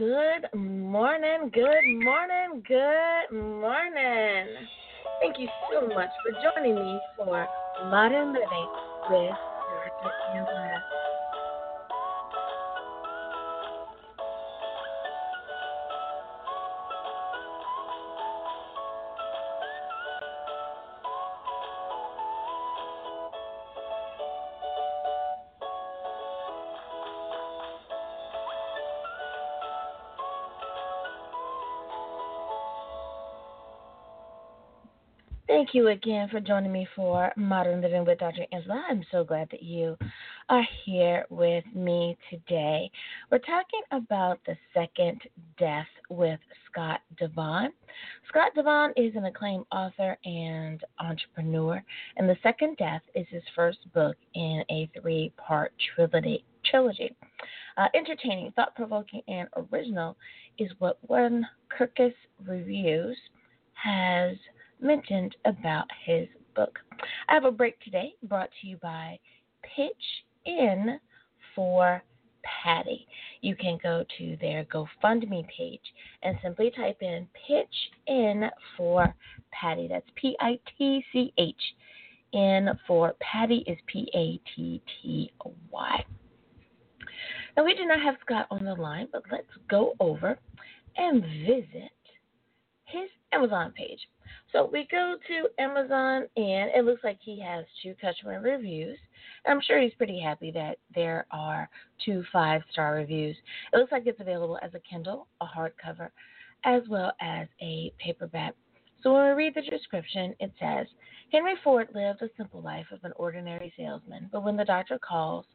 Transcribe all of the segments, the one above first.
good morning, good morning, good morning. Thank you so much for joining me for Modern Living with Dr. Angela. Thank you again for joining me for Modern Living with Dr. Angela. I'm so glad that you are here with me today. We're talking about the second death with Scott Devon. Scott Devon is an acclaimed author and entrepreneur, and The Second Death is his first book in a three part trilogy. trilogy. Uh, entertaining, thought provoking, and original is what one Kirkus Reviews has mentioned about his book. I have a break today brought to you by Pitch In for Patty. You can go to their GoFundMe page and simply type in Pitch In for Patty. That's P I T C H. In for Patty is P A T T Y. Now, we do not have Scott on the line, but let's go over and visit his Amazon page. So we go to Amazon, and it looks like he has two customer reviews. I'm sure he's pretty happy that there are two five star reviews. It looks like it's available as a Kindle, a hardcover, as well as a paperback. So when we read the description, it says Henry Ford lived a simple life of an ordinary salesman, but when the doctor calls,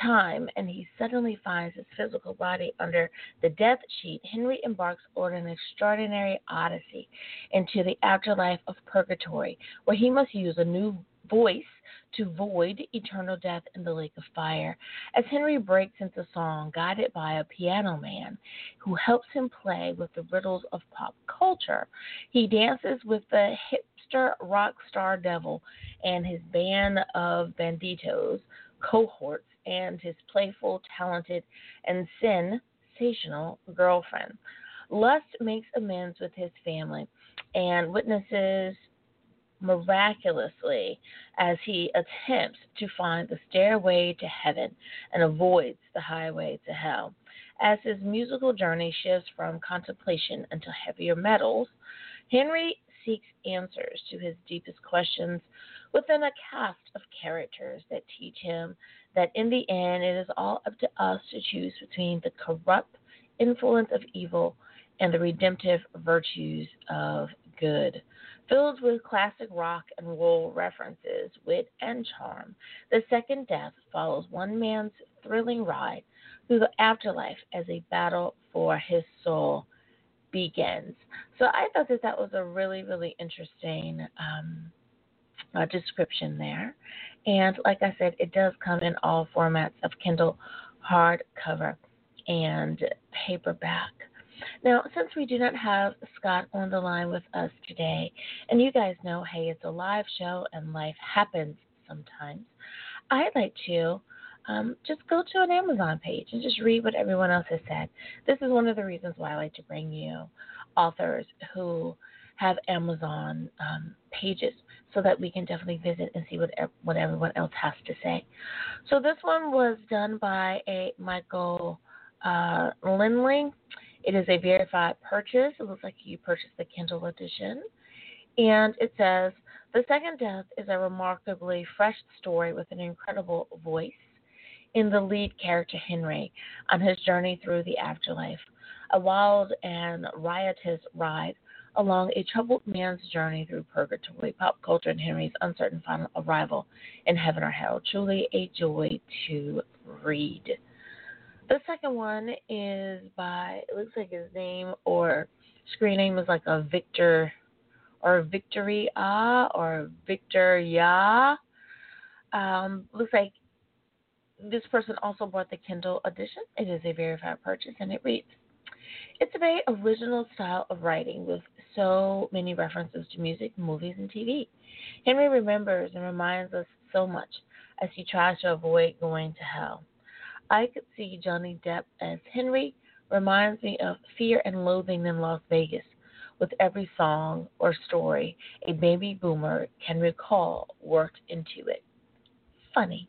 time and he suddenly finds his physical body under the death sheet, Henry embarks on an extraordinary odyssey into the afterlife of purgatory, where he must use a new voice to void eternal death in the lake of fire. As Henry breaks into song, guided by a piano man who helps him play with the riddles of pop culture, he dances with the hipster rock star devil and his band of banditos cohorts and his playful, talented, and sensational girlfriend. Lust makes amends with his family and witnesses miraculously as he attempts to find the stairway to heaven and avoids the highway to hell. As his musical journey shifts from contemplation into heavier metals, Henry seeks answers to his deepest questions within a cast of characters that teach him that in the end it is all up to us to choose between the corrupt influence of evil and the redemptive virtues of good. Filled with classic rock and roll references, wit, and charm, The Second Death follows one man's thrilling ride through the afterlife as a battle for his soul begins. So I thought that that was a really, really interesting um, uh, description there. And like I said, it does come in all formats of Kindle hardcover and paperback. Now, since we do not have Scott on the line with us today, and you guys know, hey, it's a live show and life happens sometimes, I'd like to um, just go to an Amazon page and just read what everyone else has said. This is one of the reasons why I like to bring you authors who have Amazon um, pages so that we can definitely visit and see what what everyone else has to say. So this one was done by a Michael uh, Lindley. It is a verified purchase. It looks like you purchased the Kindle edition, and it says the second death is a remarkably fresh story with an incredible voice in the lead character Henry on his journey through the afterlife. A wild and riotous ride along a troubled man's journey through purgatory, pop culture, and Henry's uncertain final arrival in heaven or hell. Truly a joy to read. The second one is by, it looks like his name or screen name is like a Victor or Victory Ah or Victor Ya. Um, looks like this person also bought the Kindle edition. It is a verified purchase and it reads It's a very original style of writing with so many references to music, movies, and TV. Henry remembers and reminds us so much as he tries to avoid going to hell. I could see Johnny Depp as Henry reminds me of Fear and Loathing in Las Vegas. With every song or story a baby boomer can recall worked into it. Funny.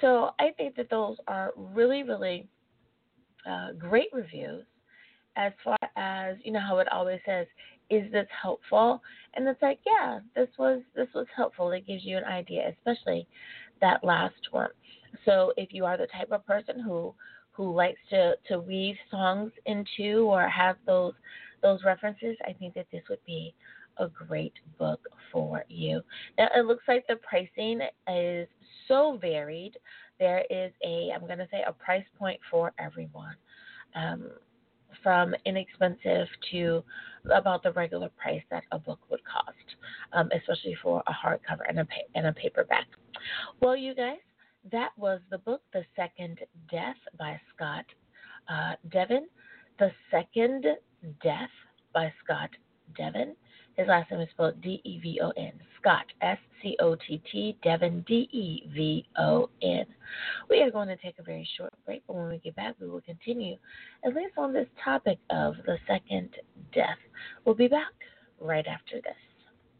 So I think that those are really, really uh, great reviews as far as you know how it always says is this helpful? And it's like yeah this was this was helpful. It gives you an idea especially that last one. So if you are the type of person who who likes to to weave songs into or have those those references i think that this would be a great book for you now it looks like the pricing is so varied there is a i'm going to say a price point for everyone um, from inexpensive to about the regular price that a book would cost, um, especially for a hardcover and a and a paperback. Well, you guys, that was the book, The Second Death by Scott uh, Devon. The Second Death by Scott Devon. His last name is spelled D E V O N. Scott, S C O T T, Devon, D E V O N. We are going to take a very short break, but when we get back, we will continue, at least on this topic of the second death. We'll be back right after this.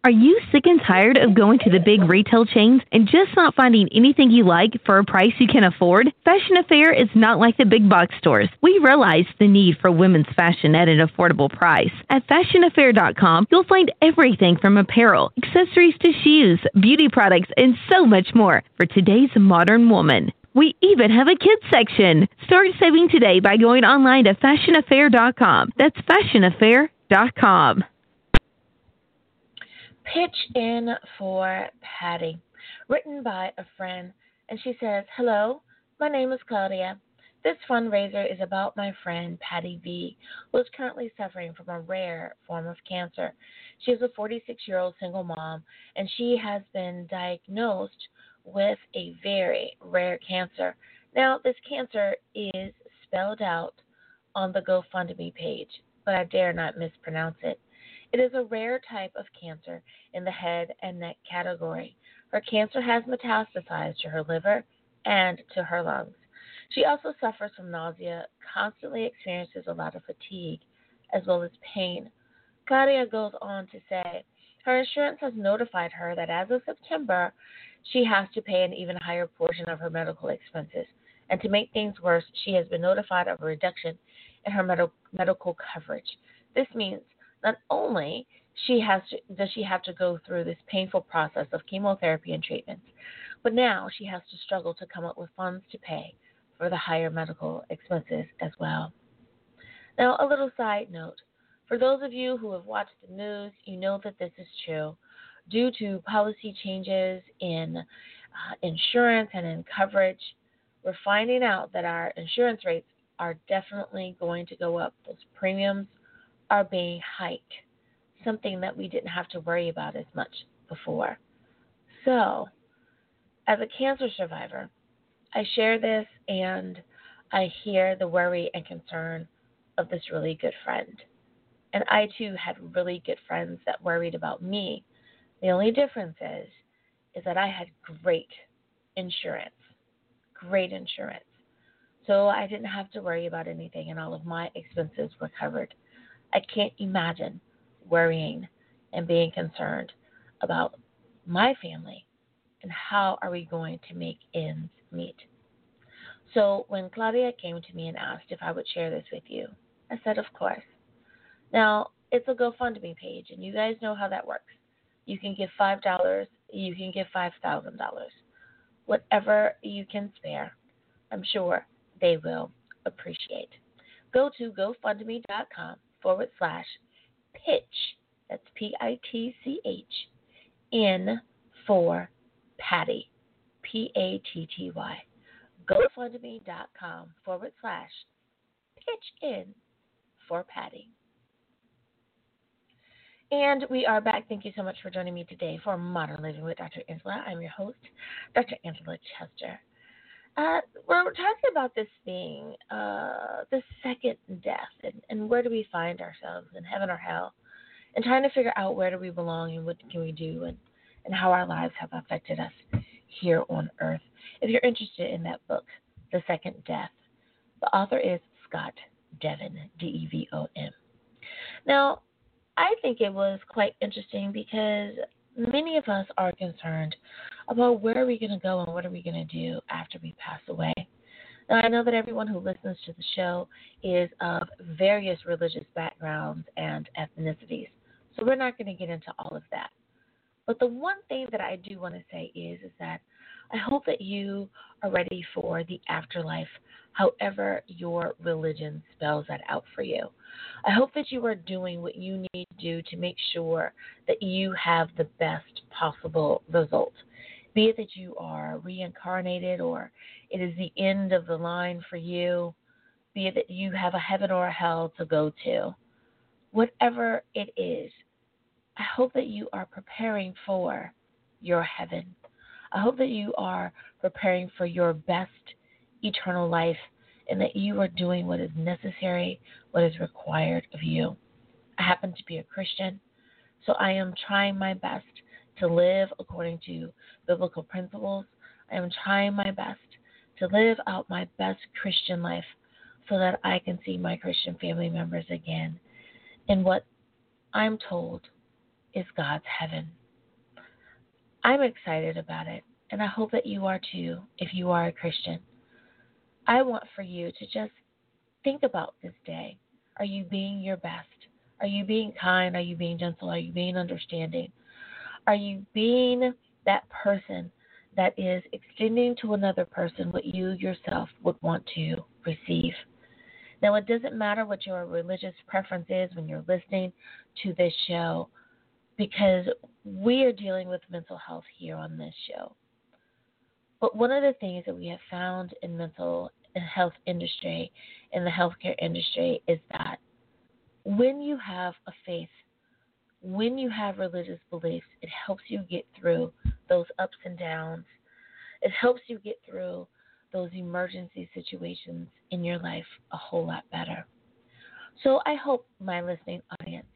Are you sick and tired of going to the big retail chains and just not finding anything you like for a price you can afford? Fashion Affair is not like the big box stores. We realize the need for women's fashion at an affordable price. At fashionaffair.com, you'll find everything from apparel, accessories to shoes, beauty products, and so much more for today's modern woman. We even have a kids section. Start saving today by going online to fashionaffair.com. That's fashionaffair.com. Pitch in for Patty, written by a friend, and she says, Hello, my name is Claudia. This fundraiser is about my friend Patty V, who is currently suffering from a rare form of cancer. She is a 46 year old single mom, and she has been diagnosed with a very rare cancer. Now, this cancer is spelled out on the GoFundMe page, but I dare not mispronounce it. It is a rare type of cancer in the head and neck category. Her cancer has metastasized to her liver and to her lungs. She also suffers from nausea, constantly experiences a lot of fatigue, as well as pain. Claudia goes on to say her insurance has notified her that as of September, she has to pay an even higher portion of her medical expenses. And to make things worse, she has been notified of a reduction in her med- medical coverage. This means not only she has to, does she have to go through this painful process of chemotherapy and treatments, but now she has to struggle to come up with funds to pay for the higher medical expenses as well. Now, a little side note for those of you who have watched the news, you know that this is true. Due to policy changes in uh, insurance and in coverage, we're finding out that our insurance rates are definitely going to go up. Those premiums are being hiked, something that we didn't have to worry about as much before. So, as a cancer survivor, I share this and I hear the worry and concern of this really good friend. And I too had really good friends that worried about me. The only difference is is that I had great insurance. Great insurance. So I didn't have to worry about anything and all of my expenses were covered. I can't imagine worrying and being concerned about my family and how are we going to make ends meet. So when Claudia came to me and asked if I would share this with you, I said, of course. Now, it's a GoFundMe page, and you guys know how that works. You can give $5, you can give $5,000. Whatever you can spare, I'm sure they will appreciate. Go to GoFundMe.com forward slash pitch, that's P I T C H, in for Patty, P A T T Y. GoFundMe.com forward slash pitch in for Patty. And we are back. Thank you so much for joining me today for Modern Living with Dr. Angela. I'm your host, Dr. Angela Chester. Uh, we're talking about this being uh, the second death and, and where do we find ourselves in heaven or hell and trying to figure out where do we belong and what can we do and, and how our lives have affected us here on earth. If you're interested in that book, The Second Death, the author is Scott Devon, D E V O N. Now, I think it was quite interesting because many of us are concerned about where are we going to go and what are we going to do after we pass away. Now, I know that everyone who listens to the show is of various religious backgrounds and ethnicities, so we're not going to get into all of that. But the one thing that I do want to say is, is that I hope that you are ready for the afterlife, however your religion spells that out for you. I hope that you are doing what you need to do to make sure that you have the best possible result. Be it that you are reincarnated or it is the end of the line for you, be it that you have a heaven or a hell to go to. Whatever it is, I hope that you are preparing for your heaven. I hope that you are preparing for your best eternal life and that you are doing what is necessary, what is required of you. I happen to be a Christian, so I am trying my best to live according to biblical principles. I am trying my best to live out my best Christian life so that I can see my Christian family members again in what I'm told is God's heaven. I'm excited about it, and I hope that you are too if you are a Christian. I want for you to just think about this day. Are you being your best? Are you being kind? Are you being gentle? Are you being understanding? Are you being that person that is extending to another person what you yourself would want to receive? Now, it doesn't matter what your religious preference is when you're listening to this show because we are dealing with mental health here on this show. But one of the things that we have found in mental health industry, in the healthcare industry, is that when you have a faith, when you have religious beliefs, it helps you get through those ups and downs. It helps you get through those emergency situations in your life a whole lot better. So I hope, my listening audience,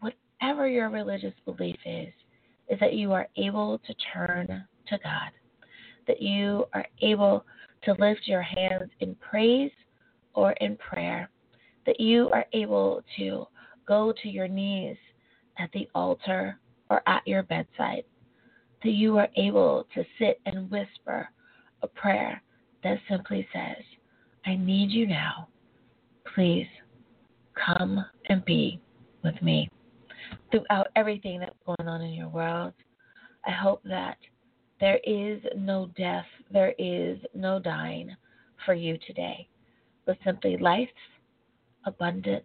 whatever your religious belief is, is that you are able to turn to God, that you are able to lift your hands in praise or in prayer, that you are able to go to your knees at the altar or at your bedside, that you are able to sit and whisper a prayer that simply says, I need you now. Please come and be with me. Throughout everything that's going on in your world, I hope that there is no death, there is no dying for you today, but simply life, abundance,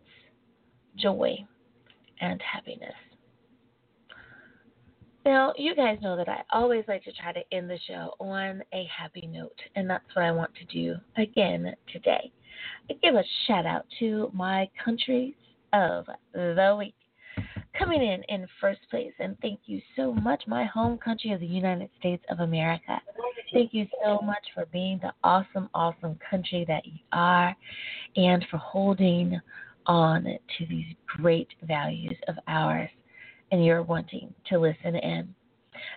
joy, and happiness. Now, you guys know that I always like to try to end the show on a happy note, and that's what I want to do again today. I give a shout out to my countries of the week coming in in first place. And thank you so much, my home country of the United States of America. Thank you so much for being the awesome, awesome country that you are and for holding on to these great values of ours and you're wanting to listen in.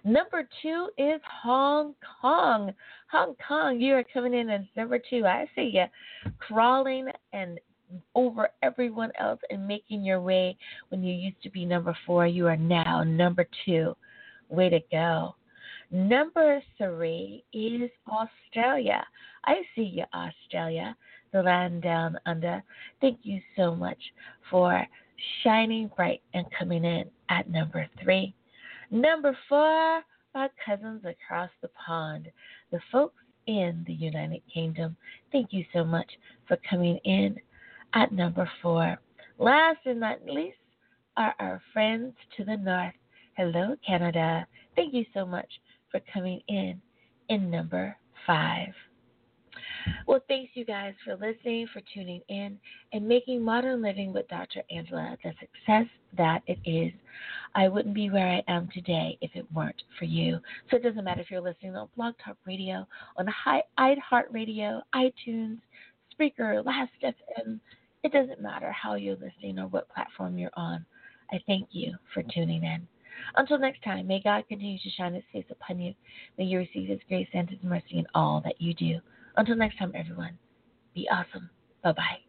Number two is Hong Kong. Hong Kong, you are coming in as number two. I see you crawling and over everyone else and making your way when you used to be number four. You are now number two. Way to go. Number three is Australia. I see you, Australia, the land down under. Thank you so much for shining bright and coming in at number three. Number four, my cousins across the pond, the folks in the United Kingdom. Thank you so much for coming in at number four. Last and not least are our friends to the north. Hello, Canada. Thank you so much for coming in in number five. Well, thanks you guys for listening, for tuning in, and making Modern Living with Dr. Angela the success that it is. I wouldn't be where I am today if it weren't for you. So it doesn't matter if you're listening on Blog Talk Radio, on iHeartRadio, iTunes, Spreaker, Last FM. It doesn't matter how you're listening or what platform you're on. I thank you for tuning in. Until next time, may God continue to shine his face upon you. May you receive his grace and his mercy in all that you do. Until next time, everyone, be awesome. Bye bye.